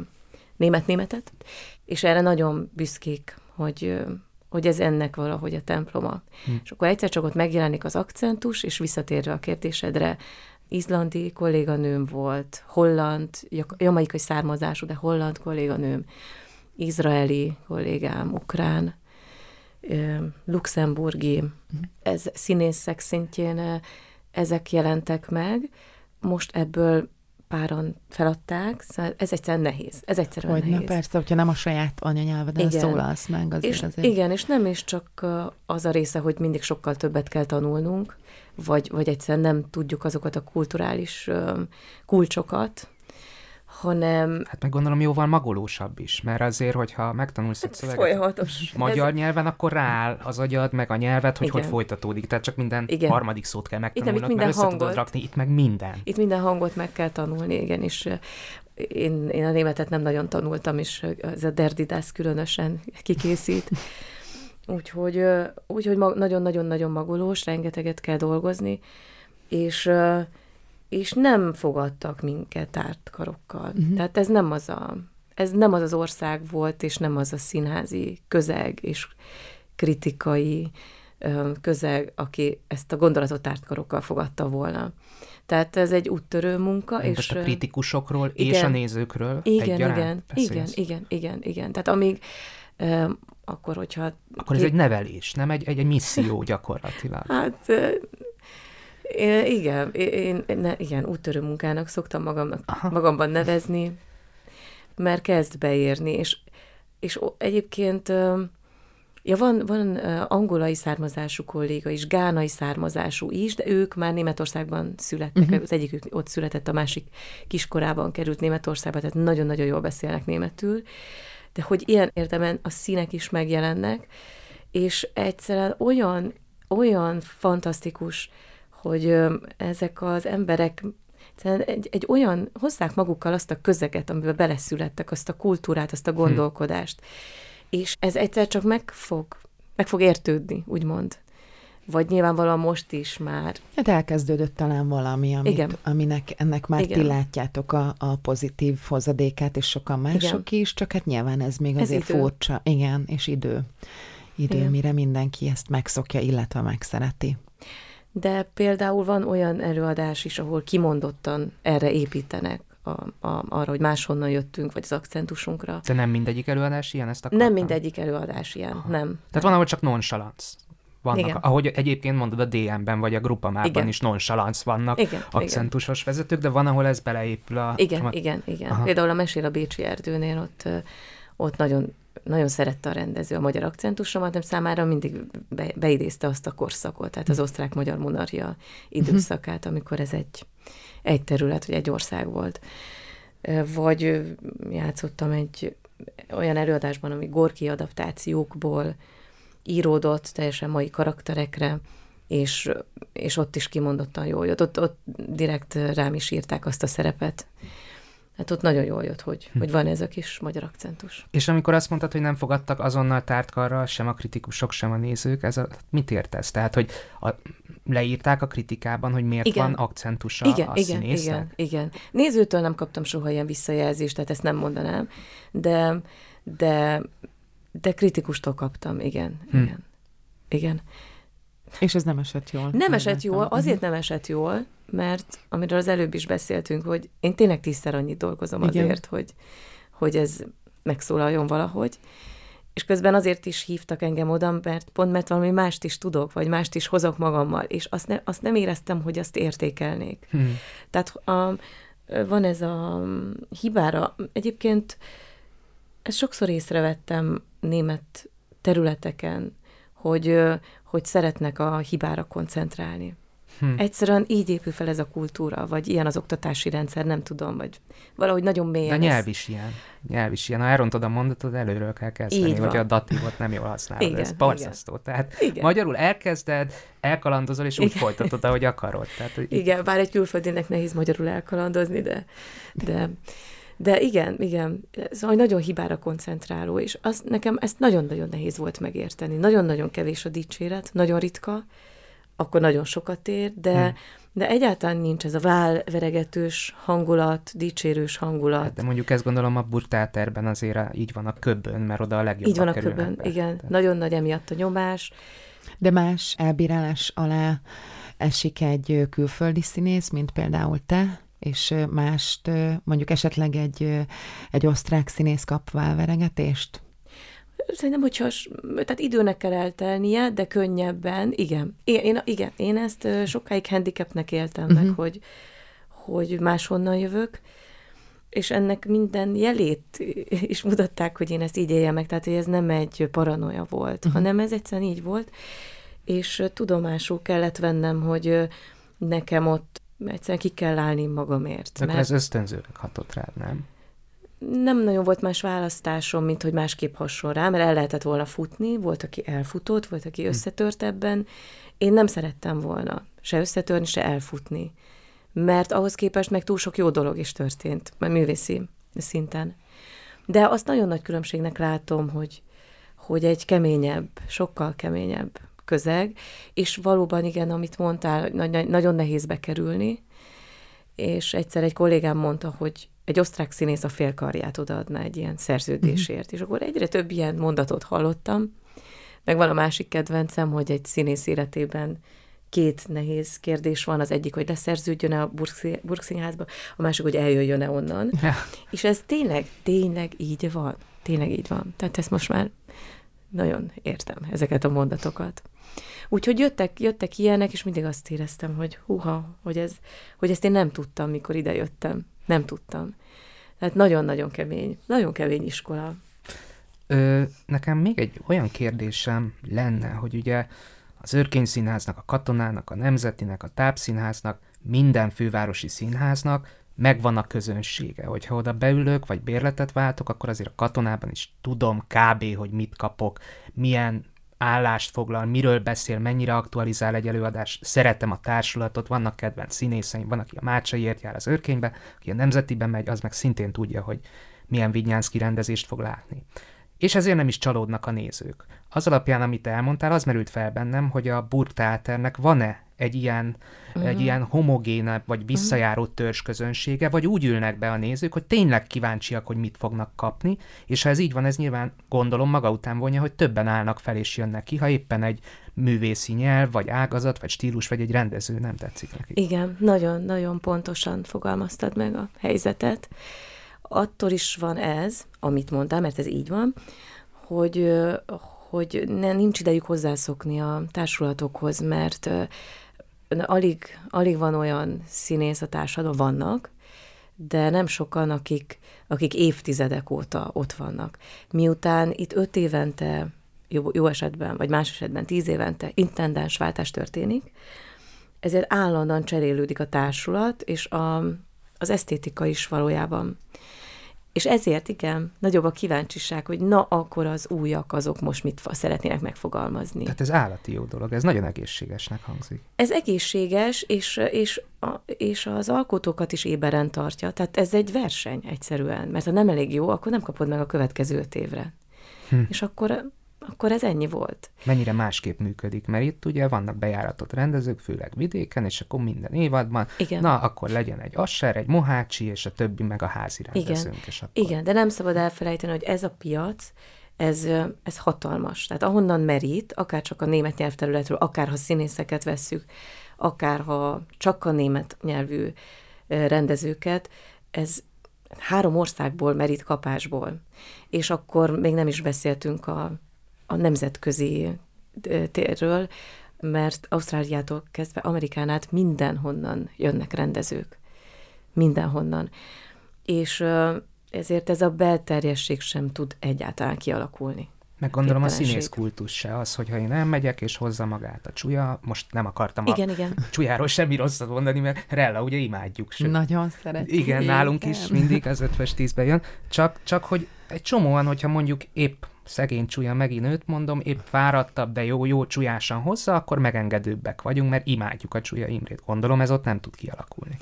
német-németet, és erre nagyon büszkék, hogy, hogy ez ennek valahogy a temploma. Mm. És akkor egyszer csak ott megjelenik az akcentus, és visszatérve a kérdésedre, izlandi kolléganőm volt, holland, jamaikai származású, de holland kolléganőm, izraeli kollégám, ukrán, luxemburgi, mm. ez színészek szintjén ezek jelentek meg, most ebből páran feladták, szóval ez egyszerűen nehéz. Ez egyszerűen hogy nehéz. Na persze, hogyha nem a saját anyanyelveden igen. szólalsz meg, azért és, azért. Igen, és nem is csak az a része, hogy mindig sokkal többet kell tanulnunk, vagy, vagy egyszerűen nem tudjuk azokat a kulturális kulcsokat, hanem... Hát meg gondolom jóval magolósabb is, mert azért, hogyha megtanulsz egy szöveget Folyamatos. magyar Ez... nyelven, akkor rááll az agyad, meg a nyelvet, hogy Igen. hogy folytatódik. Tehát csak minden igen. harmadik szót kell megtanulnod, Igen, mert össze tudod rakni, itt meg minden. Itt minden hangot meg kell tanulni, igen, és én, én a németet nem nagyon tanultam, és ez a derdidász különösen kikészít. Úgyhogy, úgyhogy nagyon-nagyon-nagyon magolós, rengeteget kell dolgozni, és és nem fogadtak minket árt karokkal. Uh-huh. Tehát ez nem az a ez nem az az ország volt, és nem az a színházi közeg és kritikai közeg, aki ezt a gondolatot ártkarokkal fogadta volna. Tehát ez egy úttörő munka. Mint és a kritikusokról igen, és a nézőkről Igen, igen, igen, igen, igen, igen. Tehát amíg akkor, hogyha... Akkor ez egy nevelés, nem egy, egy, egy misszió gyakorlatilag. Hát igen, én, ne, igen, úttörő munkának szoktam magamnak, magamban nevezni, mert kezd beérni, és, és egyébként Ja, van, van angolai származású kolléga is, gánai származású is, de ők már Németországban születtek. Uh-huh. Az egyikük ott született, a másik kiskorában került Németországba, tehát nagyon-nagyon jól beszélnek németül. De hogy ilyen értelemben a színek is megjelennek, és egyszerűen olyan, olyan fantasztikus, hogy ezek az emberek egy, egy olyan, hozzák magukkal azt a közeget, amiben beleszülettek, azt a kultúrát, azt a hm. gondolkodást. Hm. És ez egyszer csak meg fog, meg fog értődni, úgymond. Vagy nyilvánvalóan most is már. Hát elkezdődött talán valami, amit, Igen. aminek ennek már Igen. ti látjátok a, a pozitív hozadékát, és sokan mások Igen. is, csak hát nyilván ez még azért ez idő. furcsa. Igen, és idő. Idő, Igen. mire mindenki ezt megszokja, illetve megszereti de például van olyan előadás is, ahol kimondottan erre építenek, a, a, arra, hogy máshonnan jöttünk, vagy az akcentusunkra. De nem mindegyik előadás ilyen? Ezt akartam? Nem mindegyik előadás ilyen, Aha. nem. Tehát nem. van, ahol csak nonchalanc. Vannak, igen. ahogy egyébként mondod a DM-ben, vagy a grupamában is nonchalanc vannak igen, akcentusos igen. vezetők, de van, ahol ez beleépül a... Igen, a... igen, igen. Aha. Például a Mesél a Bécsi erdőnél ott, ott nagyon nagyon szerette a rendező a magyar akcentusomat, nem számára mindig be, beidézte azt a korszakot, tehát az osztrák-magyar monarchia időszakát, amikor ez egy, egy terület, vagy egy ország volt. Vagy játszottam egy olyan előadásban, ami Gorki adaptációkból íródott teljesen mai karakterekre, és, és ott is kimondottan jól jött. Ott, ott direkt rám is írták azt a szerepet, Hát ott nagyon jól jött, hogy, hm. hogy van ez a kis magyar akcentus. És amikor azt mondtad, hogy nem fogadtak azonnal tártkarral sem a kritikusok, sem a nézők, ez a, mit értesz? Tehát, hogy a, leírták a kritikában, hogy miért igen. van akcentusa igen, a igen, színészek? Igen, igen. Nézőtől nem kaptam soha ilyen visszajelzést, tehát ezt nem mondanám, de, de, de kritikustól kaptam, igen, hm. igen. Igen. És ez nem esett jól? Nem esett jól, azért nem esett jól, mert amiről az előbb is beszéltünk, hogy én tényleg tízszer annyit dolgozom Igen. azért, hogy, hogy ez megszólaljon valahogy, és közben azért is hívtak engem oda, mert pont mert valami mást is tudok, vagy mást is hozok magammal, és azt, ne, azt nem éreztem, hogy azt értékelnék. Hmm. Tehát a, van ez a hibára, egyébként ezt sokszor észrevettem német területeken, hogy, hogy szeretnek a hibára koncentrálni. Hm. Egyszerűen így épül fel ez a kultúra, vagy ilyen az oktatási rendszer, nem tudom, vagy valahogy nagyon mélyen. De nyelv is ilyen. Nyelv is ilyen. Ha elrontod a mondatot, előről kell kezdeni, vagy a datívot nem jól használod. Igen, ez borzasztó. Tehát igen. magyarul elkezded, elkalandozol, és úgy igen. folytatod, ahogy akarod. Tehát, hogy igen, bár egy külföldinek nehéz magyarul elkalandozni, de, de de igen, igen, szóval nagyon hibára koncentráló, és az, nekem ezt nagyon-nagyon nehéz volt megérteni. Nagyon-nagyon kevés a dicséret, nagyon ritka, akkor nagyon sokat ér, de, hmm. de egyáltalán nincs ez a válveregetős hangulat, dicsérős hangulat. Hát de mondjuk ezt gondolom a burtáterben azért így van a köbön, mert oda a legjobb. Így van a köbön, be. igen. Tehát... Nagyon nagy emiatt a nyomás. De más elbírálás alá esik egy külföldi színész, mint például te, és mást, mondjuk esetleg egy, egy osztrák színész kap válveregetést? Szerintem, hogyha tehát időnek kell eltelnie, de könnyebben, igen. Én, én, igen, én ezt sokáig handicapnek éltem uh-huh. meg, hogy, hogy máshonnan jövök, és ennek minden jelét is mutatták, hogy én ezt így éljem meg, tehát hogy ez nem egy paranoia volt, uh-huh. hanem ez egyszerűen így volt, és tudomásul kellett vennem, hogy nekem ott egyszerűen ki kell állni magamért. De mert... ez ösztönzőleg hatott rád, nem? Nem nagyon volt más választásom, mint hogy másképp hasonl rá, mert el lehetett volna futni, volt, aki elfutott, volt, aki hm. összetört ebben. Én nem szerettem volna se összetörni, se elfutni, mert ahhoz képest meg túl sok jó dolog is történt, mert művészi szinten. De azt nagyon nagy különbségnek látom, hogy, hogy egy keményebb, sokkal keményebb közeg, és valóban igen, amit mondtál, nagyon nehéz bekerülni, és egyszer egy kollégám mondta, hogy egy osztrák színész a félkarját odaadná egy ilyen szerződésért, mm-hmm. és akkor egyre több ilyen mondatot hallottam, meg van a másik kedvencem, hogy egy színész életében két nehéz kérdés van, az egyik, hogy leszerződjön-e a Burgszínházba, a másik, hogy eljöjjön-e onnan. Ja. És ez tényleg, tényleg így van. Tényleg így van. Tehát ezt most már nagyon értem, ezeket a mondatokat. Úgyhogy jöttek, jöttek ilyenek, és mindig azt éreztem, hogy huha, hogy, ez, hogy ezt én nem tudtam, mikor ide jöttem. Nem tudtam. Tehát nagyon-nagyon kemény, nagyon kemény iskola. Ö, nekem még egy olyan kérdésem lenne, hogy ugye az Örkény Színháznak, a Katonának, a Nemzetinek, a Tápszínháznak, minden fővárosi színháznak megvan a közönsége. Hogyha oda beülök, vagy bérletet váltok, akkor azért a katonában is tudom kb. hogy mit kapok, milyen állást foglal, miről beszél, mennyire aktualizál egy előadás. Szeretem a társulatot, vannak kedvenc színészeim, van, aki a Mácsaiért jár az őrkénybe, aki a Nemzetiben megy, az meg szintén tudja, hogy milyen Vinyánszki rendezést fog látni. És ezért nem is csalódnak a nézők. Az alapján, amit elmondtál, az merült fel bennem, hogy a Burgtheaternek van-e egy ilyen, uh-huh. egy ilyen homogénebb, vagy visszajáró uh-huh. törzsközönsége, vagy úgy ülnek be a nézők, hogy tényleg kíváncsiak, hogy mit fognak kapni, és ha ez így van, ez nyilván gondolom maga után vonja, hogy többen állnak fel és jönnek ki, ha éppen egy művészi nyelv, vagy ágazat, vagy stílus, vagy egy rendező nem tetszik neki. Igen, nagyon-nagyon pontosan fogalmaztad meg a helyzetet. Attól is van ez, amit mondtam, mert ez így van, hogy, hogy ne, nincs idejük hozzászokni a társulatokhoz, mert alig, alig van olyan színész a társadalom, vannak, de nem sokan, akik, akik évtizedek óta ott vannak. Miután itt öt évente, jó, jó esetben, vagy más esetben tíz évente váltás történik, ezért állandóan cserélődik a társulat, és a, az esztétika is valójában és ezért igen, nagyobb a kíváncsiság, hogy na, akkor az újak azok most mit szeretnének megfogalmazni. Tehát ez állati jó dolog, ez nagyon egészségesnek hangzik. Ez egészséges, és, és, a, és az alkotókat is éberen tartja. Tehát ez egy verseny egyszerűen, mert ha nem elég jó, akkor nem kapod meg a következő öt évre. Hm. És akkor akkor ez ennyi volt. Mennyire másképp működik, mert itt ugye vannak bejáratott rendezők, főleg vidéken, és akkor minden évadban, Igen. na, akkor legyen egy Asser, egy Mohácsi, és a többi meg a házi rendezőnk. Igen. És akkor... Igen, de nem szabad elfelejteni, hogy ez a piac, ez, ez hatalmas. Tehát ahonnan merít, akár csak a német nyelvterületről, akár ha színészeket vesszük, akár ha csak a német nyelvű rendezőket, ez három országból merít kapásból. És akkor még nem is beszéltünk a a nemzetközi térről, mert Ausztráliától kezdve Amerikán át mindenhonnan jönnek rendezők. Mindenhonnan. És ezért ez a belterjesség sem tud egyáltalán kialakulni. Meg gondolom a színész kultusz se az, hogyha én elmegyek és hozza magát a csúlya, most nem akartam igen, a igen. csúlyáról semmi rosszat mondani, mert Rella ugye imádjuk. Sőt. Nagyon szeretjük. Igen, nálunk is mindig az ötves tízbe jön, csak, csak hogy egy csomóan, hogyha mondjuk épp szegény csúlya megint őt mondom, épp fáradtabb, de jó, jó csúlyásan hozza, akkor megengedőbbek vagyunk, mert imádjuk a csúlya Imrét. Gondolom, ez ott nem tud kialakulni.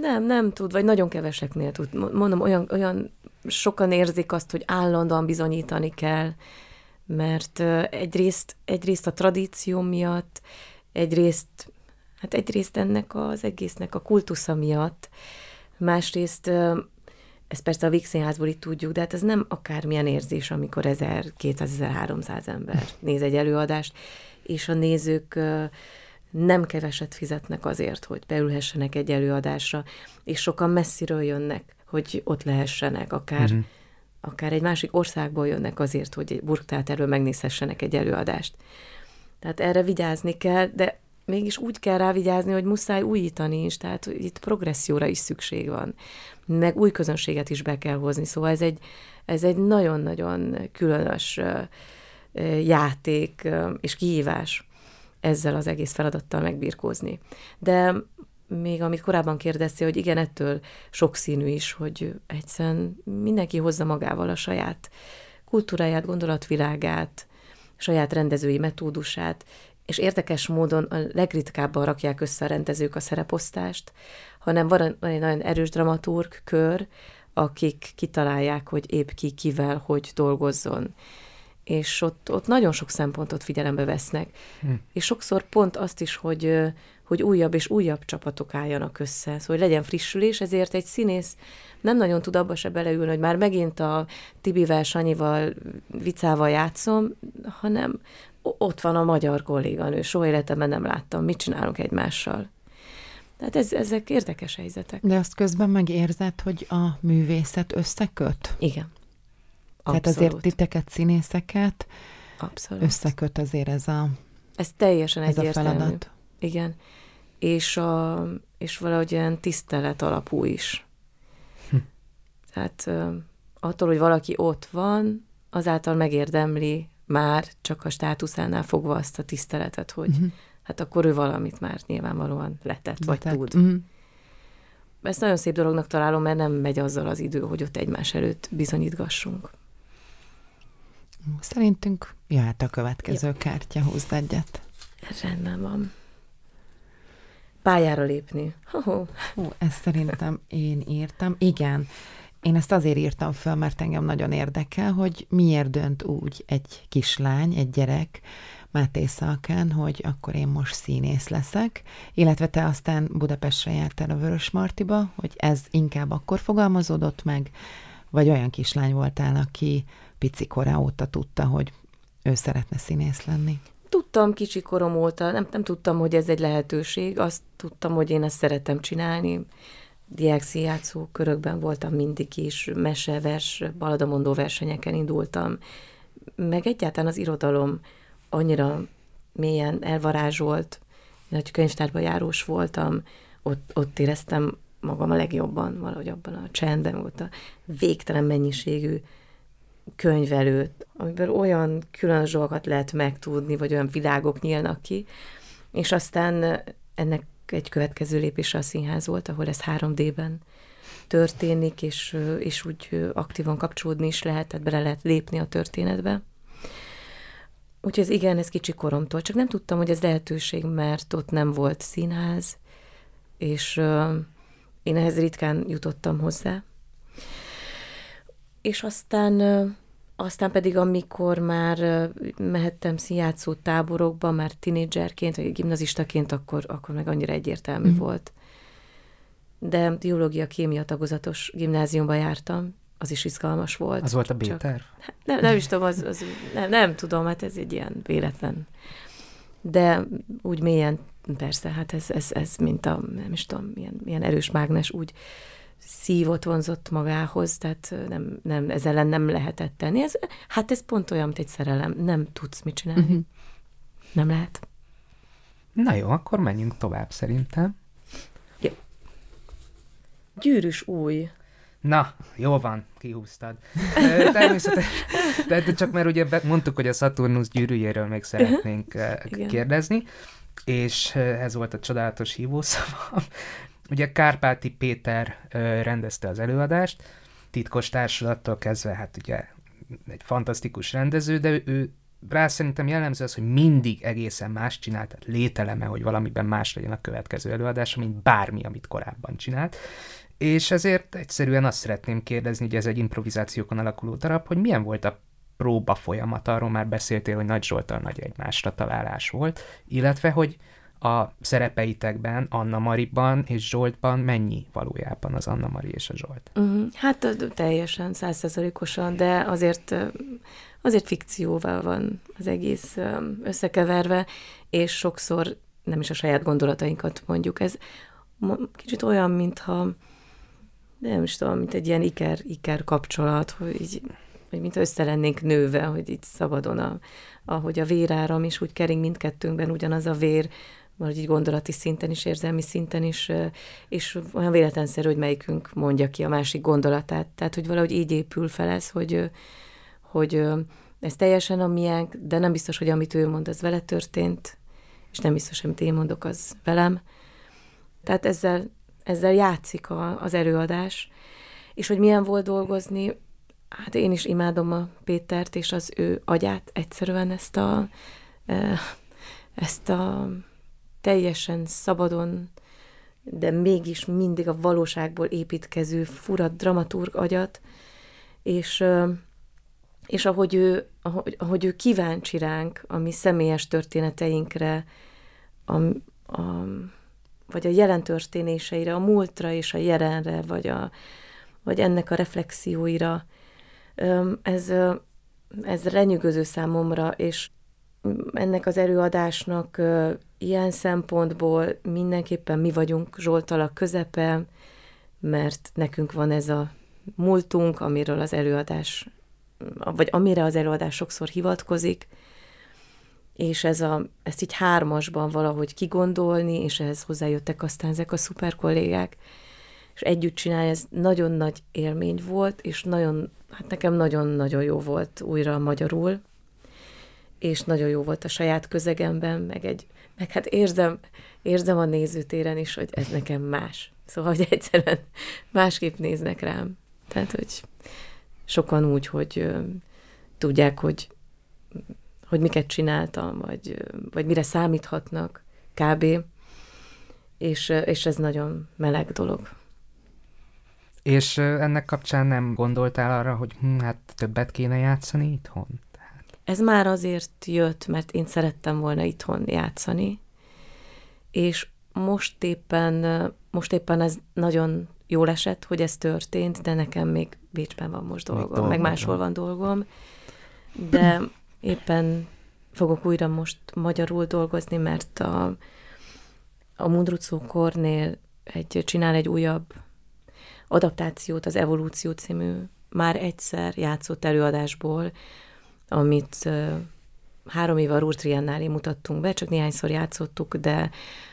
Nem, nem tud, vagy nagyon keveseknél tud. Mondom, olyan, olyan sokan érzik azt, hogy állandóan bizonyítani kell, mert egyrészt, egyrészt a tradíció miatt, egyrészt, hát egyrészt ennek az egésznek a kultusza miatt, másrészt ezt persze a Víg Színházból itt tudjuk, de hát ez nem akármilyen érzés, amikor 1200-1300 ember néz egy előadást, és a nézők nem keveset fizetnek azért, hogy beülhessenek egy előadásra, és sokan messziről jönnek, hogy ott lehessenek, akár, uh-huh. akár egy másik országból jönnek azért, hogy egy burgtáterről megnézhessenek egy előadást. Tehát erre vigyázni kell, de mégis úgy kell rá vigyázni, hogy muszáj újítani is, tehát itt progresszióra is szükség van meg új közönséget is be kell hozni. Szóval ez egy, ez egy nagyon-nagyon különös játék és kihívás ezzel az egész feladattal megbirkózni. De még amit korábban kérdezte, hogy igen, ettől sokszínű is, hogy egyszerűen mindenki hozza magával a saját kultúráját, gondolatvilágát, saját rendezői metódusát, és érdekes módon a legritkábban rakják össze a rendezők a szereposztást, hanem van, van egy nagyon erős dramaturg kör, akik kitalálják, hogy épp ki kivel, hogy dolgozzon. És ott, ott nagyon sok szempontot figyelembe vesznek. Hm. És sokszor pont azt is, hogy, hogy újabb és újabb csapatok álljanak össze, szóval hogy legyen frissülés, ezért egy színész nem nagyon tud abba se beleülni, hogy már megint a Tibivel, Sanyival, Vicával játszom, hanem ott van a magyar kolléganő, soha életemben nem láttam, mit csinálunk egymással. Tehát ez, ezek érdekes helyzetek. De azt közben megérzed, hogy a művészet összeköt? Igen. Abszolút. Tehát azért titeket, színészeket Abszolút. összeköt azért ez a Ez teljesen ez egyértelmű. a feladat. Igen. És, a, és valahogy ilyen tisztelet alapú is. Hm. Tehát attól, hogy valaki ott van, azáltal megérdemli már csak a státuszánál fogva azt a tiszteletet, hogy uh-huh. hát akkor ő valamit már nyilvánvalóan letett, vagy letett. tud. Uh-huh. Ezt nagyon szép dolognak találom, mert nem megy azzal az idő, hogy ott egymás előtt bizonyítgassunk. Szerintünk jöhet a következő ja. kártya, húzd egyet. Rendben van. Pályára lépni. Hú, ezt szerintem én írtam. Igen, én ezt azért írtam föl, mert engem nagyon érdekel, hogy miért dönt úgy egy kislány, egy gyerek, Máté Szalkán, hogy akkor én most színész leszek, illetve te aztán Budapestre jártál a Vörös Martiba, hogy ez inkább akkor fogalmazódott meg, vagy olyan kislány voltál, aki pici korá óta tudta, hogy ő szeretne színész lenni? Tudtam kicsi korom óta, nem, nem tudtam, hogy ez egy lehetőség, azt tudtam, hogy én ezt szeretem csinálni. Diákszínjátszó körökben voltam mindig is, mese, vers, baladamondó versenyeken indultam, meg egyáltalán az irodalom annyira mélyen elvarázsolt, nagy könyvtárba járós voltam, ott, ott éreztem magam a legjobban, valahogy abban a csendben volt a végtelen mennyiségű könyv előtt, amiben olyan különös dolgokat lehet megtudni, vagy olyan világok nyílnak ki, és aztán ennek egy következő lépése a színház volt, ahol ez 3D-ben történik, és, és úgy aktívan kapcsolódni is lehet, tehát bele lehet lépni a történetbe. Úgyhogy ez igen, ez kicsi koromtól, csak nem tudtam, hogy ez lehetőség, mert ott nem volt színház, és én ehhez ritkán jutottam hozzá. És aztán, aztán pedig, amikor már mehettem színjátszó táborokba, már tinédzserként, vagy gimnazistaként, akkor, akkor meg annyira egyértelmű mm. volt. De biológia, kémia tagozatos gimnáziumba jártam, az is izgalmas volt. Az volt a B-terv? Nem, nem is tudom, az, az, nem, nem tudom, hát ez egy ilyen véletlen. De úgy mélyen, persze, hát ez, ez, ez mint a, nem is tudom, milyen, milyen erős mágnes, úgy szívot vonzott magához, tehát nem, nem, ez ellen nem lehetett tenni. Ez, hát ez pont olyan, mint egy szerelem. Nem tudsz mit csinálni. Uh-huh. Nem lehet. Na jó, akkor menjünk tovább szerintem. Jó. Gyűrűs új. Na, jó van, kihúztad. Természetesen, de csak mert ugye mondtuk, hogy a Saturnus gyűrűjéről még szeretnénk Igen. kérdezni, és ez volt a csodálatos hívószava. Ugye Kárpáti Péter rendezte az előadást, titkos társadattól kezdve, hát ugye egy fantasztikus rendező, de ő rá szerintem jellemző az, hogy mindig egészen más csinált, tehát lételeme, hogy valamiben más legyen a következő előadás, mint bármi, amit korábban csinált. És ezért egyszerűen azt szeretném kérdezni, hogy ez egy improvizációkon alakuló darab, hogy milyen volt a próba folyamat, arról már beszéltél, hogy Nagy Zsoltal nagy egymásra találás volt, illetve, hogy a szerepeitekben, Anna Mariban és Zsoltban mennyi valójában az Anna Mari és a Zsolt? Uh-huh. Hát teljesen, százszerzalékosan, de azért, azért fikcióval van az egész összekeverve, és sokszor nem is a saját gondolatainkat mondjuk. Ez kicsit olyan, mintha nem is tudom, mint egy ilyen iker, iker kapcsolat, hogy így, hogy mint össze lennénk nőve, hogy így szabadon, a, ahogy a véráram is úgy kering mindkettőnkben ugyanaz a vér, vagy így gondolati szinten is, érzelmi szinten is, és olyan véletlenszerű, hogy melyikünk mondja ki a másik gondolatát. Tehát, hogy valahogy így épül fel ez, hogy, hogy ez teljesen a miénk, de nem biztos, hogy amit ő mond, az vele történt, és nem biztos, amit én mondok, az velem. Tehát ezzel ezzel játszik a, az előadás, és hogy milyen volt dolgozni, hát én is imádom a Pétert és az ő agyát, egyszerűen ezt a, ezt a teljesen szabadon, de mégis mindig a valóságból építkező, furat dramaturg agyat, és, és ahogy ő, ahogy, ahogy ő kíváncsi ránk, a mi személyes történeteinkre, a, a, vagy a jelen történéseire, a múltra és a jelenre, vagy, a, vagy ennek a reflexióira. Ez, ez lenyűgöző számomra, és ennek az előadásnak ilyen szempontból mindenképpen mi vagyunk Zsoltal a közepe, mert nekünk van ez a múltunk, amiről az előadás, vagy amire az előadás sokszor hivatkozik, és ez a, ezt így hármasban valahogy kigondolni, és ehhez hozzájöttek aztán ezek a szuper kollégák, és együtt csinálni, ez nagyon nagy élmény volt, és nagyon, hát nekem nagyon-nagyon jó volt újra magyarul, és nagyon jó volt a saját közegemben, meg egy, meg hát érzem, érzem a nézőtéren is, hogy ez nekem más. Szóval, hogy egyszerűen másképp néznek rám. Tehát, hogy sokan úgy, hogy ö, tudják, hogy, hogy miket csináltam, vagy, vagy mire számíthatnak kb. És, és ez nagyon meleg dolog. És ennek kapcsán nem gondoltál arra, hogy hm, hát többet kéne játszani itthon? Ez már azért jött, mert én szerettem volna itthon játszani, és most éppen, most éppen ez nagyon jól esett, hogy ez történt, de nekem még Bécsben van most dolgom, dolgom meg máshol van dolgom, de éppen fogok újra most magyarul dolgozni, mert a, a Mundrucó Kornél egy, csinál egy újabb adaptációt, az Evolúció című már egyszer játszott előadásból, amit három éve a Rúr mutattunk be, csak néhányszor játszottuk, de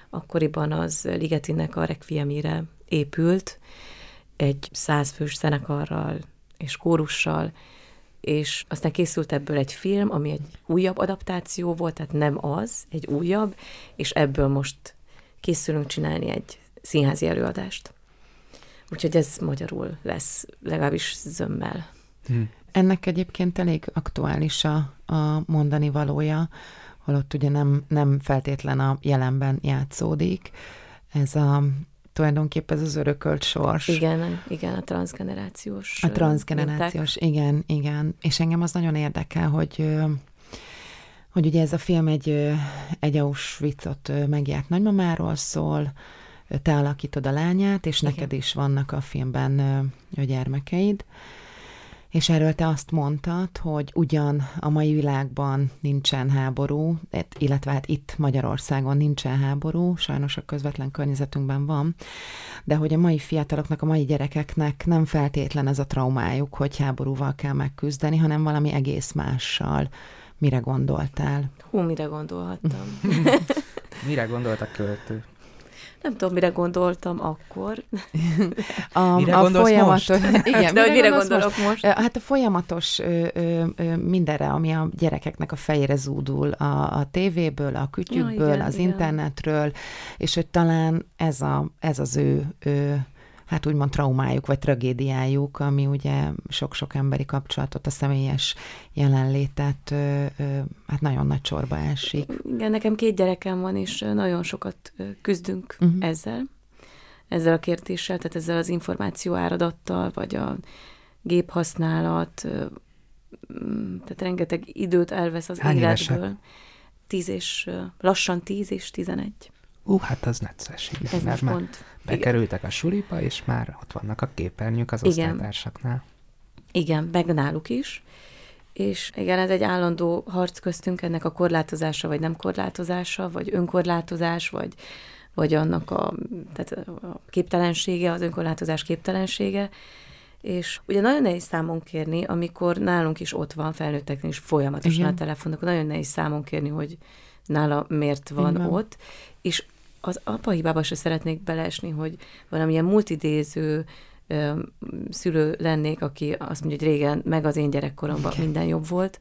akkoriban az Ligetinek a Requiemire épült, egy százfős zenekarral és kórussal, és aztán készült ebből egy film, ami egy újabb adaptáció volt, tehát nem az, egy újabb, és ebből most készülünk csinálni egy színházi előadást. Úgyhogy ez magyarul lesz, legalábbis zömmel. Hm. Ennek egyébként elég aktuális a, a mondani valója, holott ugye nem, nem feltétlen a jelenben játszódik. Ez a tulajdonképpen ez az örökölt sors. Igen, igen, a transgenerációs. A transgenerációs, minták. igen, igen. És engem az nagyon érdekel, hogy hogy ugye ez a film egy, egy Auschwitzot megjárt nagymamáról szól, te alakítod a lányát, és igen. neked is vannak a filmben a gyermekeid. És erről te azt mondtad, hogy ugyan a mai világban nincsen háború, illetve hát itt Magyarországon nincsen háború, sajnos a közvetlen környezetünkben van, de hogy a mai fiataloknak, a mai gyerekeknek nem feltétlen ez a traumájuk, hogy háborúval kell megküzdeni, hanem valami egész mással. Mire gondoltál? Hú, mire gondolhattam? mire gondolt a költő? Nem tudom, mire gondoltam akkor. A, mire a folyamatos, most? Igen, De hogy mire gondolok most? most? Hát a folyamatos ö, ö, ö, mindenre, ami a gyerekeknek a fejére zúdul, a, a tévéből, a kütyükből, ja, igen, az igen. internetről, és hogy talán ez, a, ez az ő, ő hát úgymond traumájuk, vagy tragédiájuk, ami ugye sok-sok emberi kapcsolatot, a személyes jelenlétet hát nagyon nagy csorba esik. Igen, nekem két gyerekem van, és nagyon sokat küzdünk uh-huh. ezzel, ezzel a kérdéssel, tehát ezzel az információ áradattal, vagy a géphasználat, tehát rengeteg időt elvesz az Hány életből. Évesek? Tíz és, lassan tíz és tizenegy. Ú, hát az necces, igen. Ez mert már pont. bekerültek igen. a sulipa, és már ott vannak a képernyők az osztálytársaknál. Igen, meg náluk is. És igen, ez egy állandó harc köztünk ennek a korlátozása, vagy nem korlátozása, vagy önkorlátozás, vagy, vagy annak a, tehát a képtelensége, az önkorlátozás képtelensége. És ugye nagyon nehéz számon kérni, amikor nálunk is ott van, felnőtteknél is folyamatosan Igen. a telefonok, nagyon nehéz számon kérni, hogy nála miért van Igen. ott, és az apa hibába se szeretnék beleesni, hogy valamilyen multidéző ö, szülő lennék, aki azt mondja, hogy régen, meg az én gyerekkoromban okay. minden jobb volt.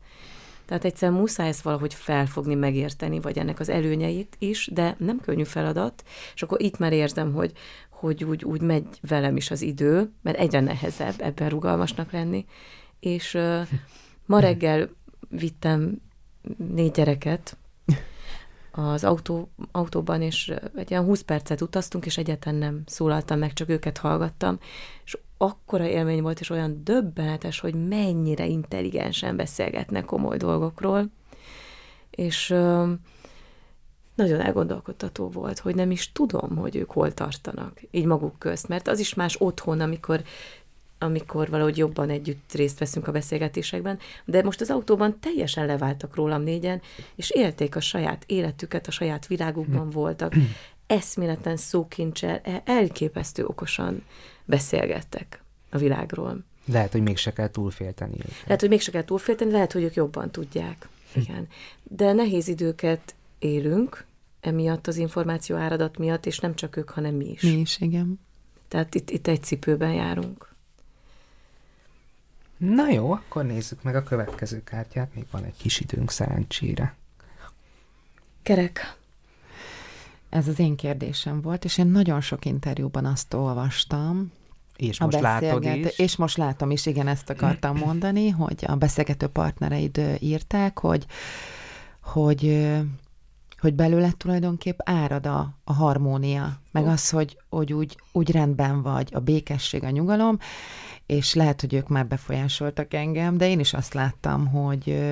Tehát egyszerűen muszáj ezt valahogy felfogni, megérteni, vagy ennek az előnyeit is, de nem könnyű feladat, és akkor itt már érzem, hogy, hogy úgy, úgy megy velem is az idő, mert egyre nehezebb ebben rugalmasnak lenni, és ö, ma reggel vittem négy gyereket az autó, autóban, és egy olyan 20 percet utaztunk, és egyetlen nem szólaltam meg, csak őket hallgattam, és akkora élmény volt, és olyan döbbenetes, hogy mennyire intelligensen beszélgetnek komoly dolgokról, és ö, nagyon elgondolkodtató volt, hogy nem is tudom, hogy ők hol tartanak, így maguk közt, mert az is más otthon, amikor amikor valahogy jobban együtt részt veszünk a beszélgetésekben, de most az autóban teljesen leváltak rólam négyen, és élték a saját életüket, a saját világukban voltak, eszméletlen szókincsel, e- elképesztő okosan beszélgettek a világról. Lehet, hogy mégse kell túlfélteni. Lehet, hogy mégse kell túlfélteni, lehet, hogy ők jobban tudják. Hm. Igen. De nehéz időket élünk, emiatt az információ áradat miatt, és nem csak ők, hanem mi is. Mi is, igen. Tehát itt, itt egy cipőben járunk. Na jó, akkor nézzük meg a következő kártyát, még van egy kis időnk szerencsére. Kerek. Ez az én kérdésem volt, és én nagyon sok interjúban azt olvastam, és most látod is. És most látom is, igen, ezt akartam mondani, hogy a beszélgető partnereid írták, hogy, hogy, hogy belőle tulajdonképp árad a, a harmónia, meg az, hogy, hogy úgy, úgy rendben vagy, a békesség, a nyugalom, és lehet, hogy ők már befolyásoltak engem, de én is azt láttam, hogy,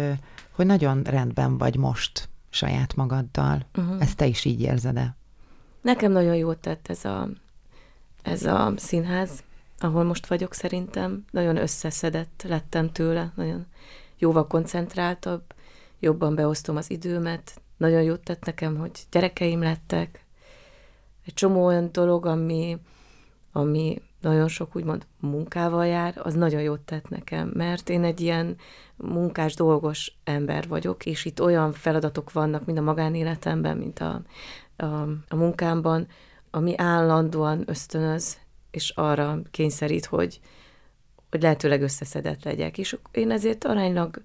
hogy nagyon rendben vagy most saját magaddal. Uh-huh. Ezt te is így érzed-e? Nekem nagyon jót tett ez a, ez a színház, ahol most vagyok szerintem. Nagyon összeszedett lettem tőle, nagyon jóval koncentráltabb, jobban beosztom az időmet. Nagyon jót tett nekem, hogy gyerekeim lettek. Egy csomó olyan dolog, ami, ami nagyon sok úgymond munkával jár, az nagyon jót tett nekem, mert én egy ilyen munkás, dolgos ember vagyok, és itt olyan feladatok vannak, mind a magánéletemben, mint a, a, a munkámban, ami állandóan ösztönöz, és arra kényszerít, hogy, hogy lehetőleg összeszedett legyek. És én ezért aránylag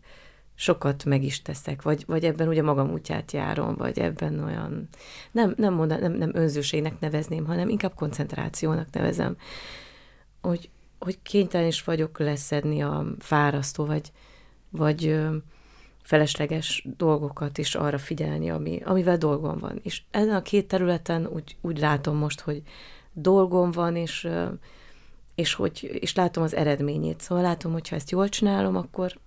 sokat meg is teszek, vagy, vagy ebben ugye magam útját járom, vagy ebben olyan, nem, nem, mondan, nem, nem önzőségnek nevezném, hanem inkább koncentrációnak nevezem, hogy, hogy kénytelen is vagyok leszedni a fárasztó, vagy, vagy felesleges dolgokat is arra figyelni, ami, amivel dolgom van. És ezen a két területen úgy, úgy látom most, hogy dolgom van, és, és, hogy, és látom az eredményét. Szóval látom, hogy ha ezt jól csinálom, akkor,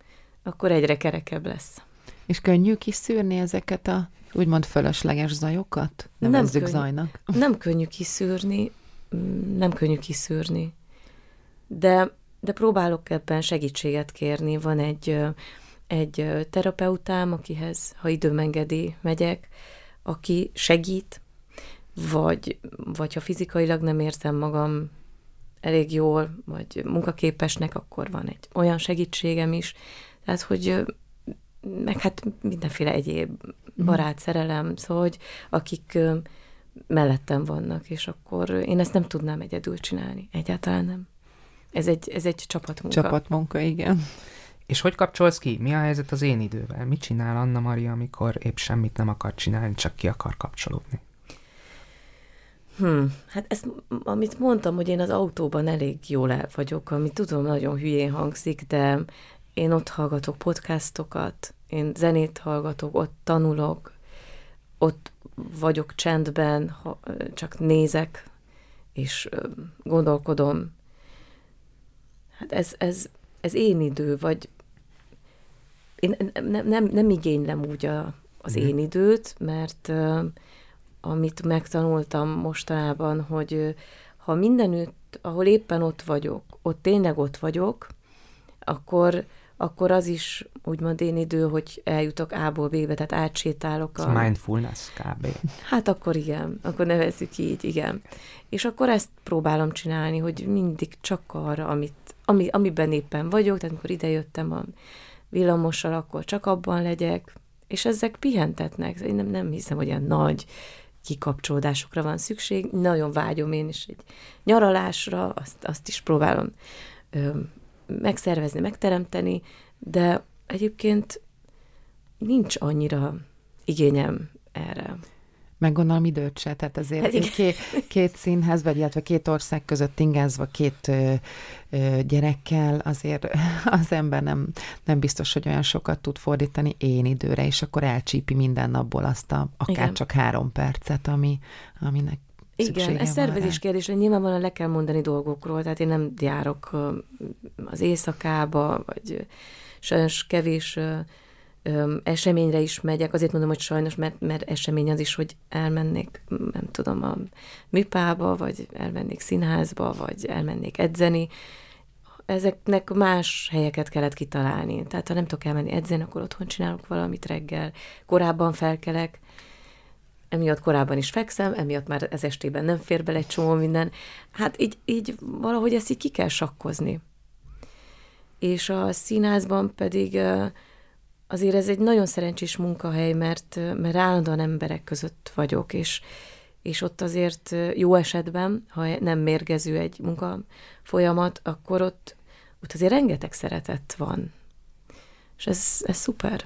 akkor egyre kerekebb lesz. És könnyű kiszűrni ezeket a úgymond fölösleges zajokat? Nevezzük nem könnyű, zajnak. Nem könnyű kiszűrni, mm, nem könnyű kiszűrni. De, de próbálok ebben segítséget kérni. Van egy, egy terapeutám, akihez, ha időm engedi, megyek, aki segít, vagy, vagy ha fizikailag nem érzem magam elég jól, vagy munkaképesnek, akkor van egy olyan segítségem is. Tehát, hogy meg hát mindenféle egyéb mhm. barát, szerelem, szóval, hogy akik mellettem vannak, és akkor én ezt nem tudnám egyedül csinálni. Egyáltalán nem. Ez egy, ez egy csapatmunka. Csapatmunka, igen. És hogy kapcsolsz ki? Mi a helyzet az én idővel? Mit csinál Anna Maria, amikor épp semmit nem akar csinálni, csak ki akar kapcsolódni? Hmm, hát ezt, amit mondtam, hogy én az autóban elég jól el vagyok, ami tudom, nagyon hülyén hangzik, de én ott hallgatok podcastokat, én zenét hallgatok, ott tanulok, ott vagyok csendben, csak nézek, és gondolkodom. Hát ez, ez, ez én idő, vagy én nem, nem, nem igénylem úgy a, az mhm. én időt, mert amit megtanultam mostanában, hogy ha mindenütt, ahol éppen ott vagyok, ott tényleg ott vagyok, akkor, akkor az is úgymond én idő, hogy eljutok A-ból B-be, tehát átsétálok. A... mindfulness kb. Hát akkor igen, akkor nevezzük így, igen. És akkor ezt próbálom csinálni, hogy mindig csak arra, amit, ami, amiben éppen vagyok, tehát amikor idejöttem a villamossal, akkor csak abban legyek, és ezek pihentetnek. Én nem, nem hiszem, hogy ilyen nagy kikapcsolódásokra van szükség. Nagyon vágyom én is egy nyaralásra, azt, azt is próbálom ö, megszervezni, megteremteni, de egyébként nincs annyira igényem erre meg gondolom időt se, tehát azért hát két, két színház, vagy illetve két ország között ingázva két ö, ö, gyerekkel, azért az ember nem, nem biztos, hogy olyan sokat tud fordítani én időre, és akkor elcsípi minden napból azt a akár Igen. csak három percet, ami, aminek igen, ez szervezés kérdés, hogy nyilvánvalóan le kell mondani dolgokról, tehát én nem járok az éjszakába, vagy sajnos kevés eseményre is megyek, azért mondom, hogy sajnos, mert, mert esemény az is, hogy elmennék, nem tudom, a műpába, vagy elmennék színházba, vagy elmennék edzeni. Ezeknek más helyeket kellett kitalálni. Tehát ha nem tudok elmenni edzeni, akkor otthon csinálok valamit reggel, korábban felkelek, emiatt korábban is fekszem, emiatt már ez estében nem fér bele egy csomó minden. Hát így, így valahogy ezt így ki kell sakkozni. És a színházban pedig azért ez egy nagyon szerencsés munkahely, mert, mert állandóan emberek között vagyok, és, és ott azért jó esetben, ha nem mérgező egy munka folyamat, akkor ott, ott azért rengeteg szeretet van. És ez, ez szuper.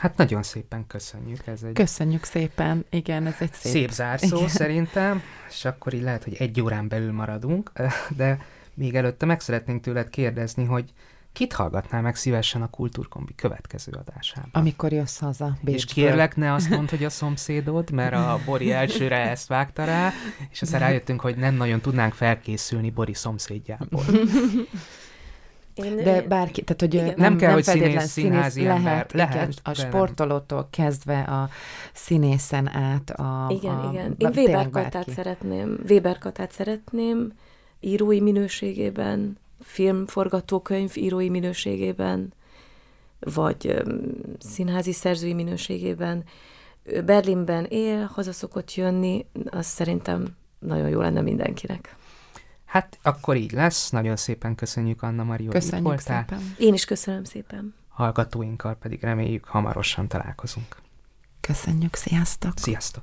Hát nagyon szépen köszönjük. Ez egy köszönjük szépen, igen, ez egy szép, szép zárszó igen. szerintem, és akkor így lehet, hogy egy órán belül maradunk, de még előtte meg szeretnénk tőled kérdezni, hogy Kit hallgatnál meg szívesen a Kultúrkombi következő adásában? Amikor jössz haza Bécsből. És kérlek, ne azt mondd, hogy a szomszédod, mert a Bori elsőre ezt vágta rá, és aztán rájöttünk, hogy nem nagyon tudnánk felkészülni Bori szomszédjából. Én, De bárki, tehát hogy igen, nem, nem kell, nem hogy színész, színházi színész, lehet, lehet, igen, a sportolótól kezdve a színészen át a... Igen, a, igen. Én Weber Katát szeretném, Weber Katát szeretném írói minőségében, filmforgatókönyv írói minőségében, vagy színházi szerzői minőségében. Berlinben él, haza szokott jönni, az szerintem nagyon jó lenne mindenkinek. Hát akkor így lesz. Nagyon szépen köszönjük, Anna Maria, Köszönjük hogy szépen. Én is köszönöm szépen. Hallgatóinkkal pedig reméljük hamarosan találkozunk. Köszönjük, sziasztok! Sziasztok!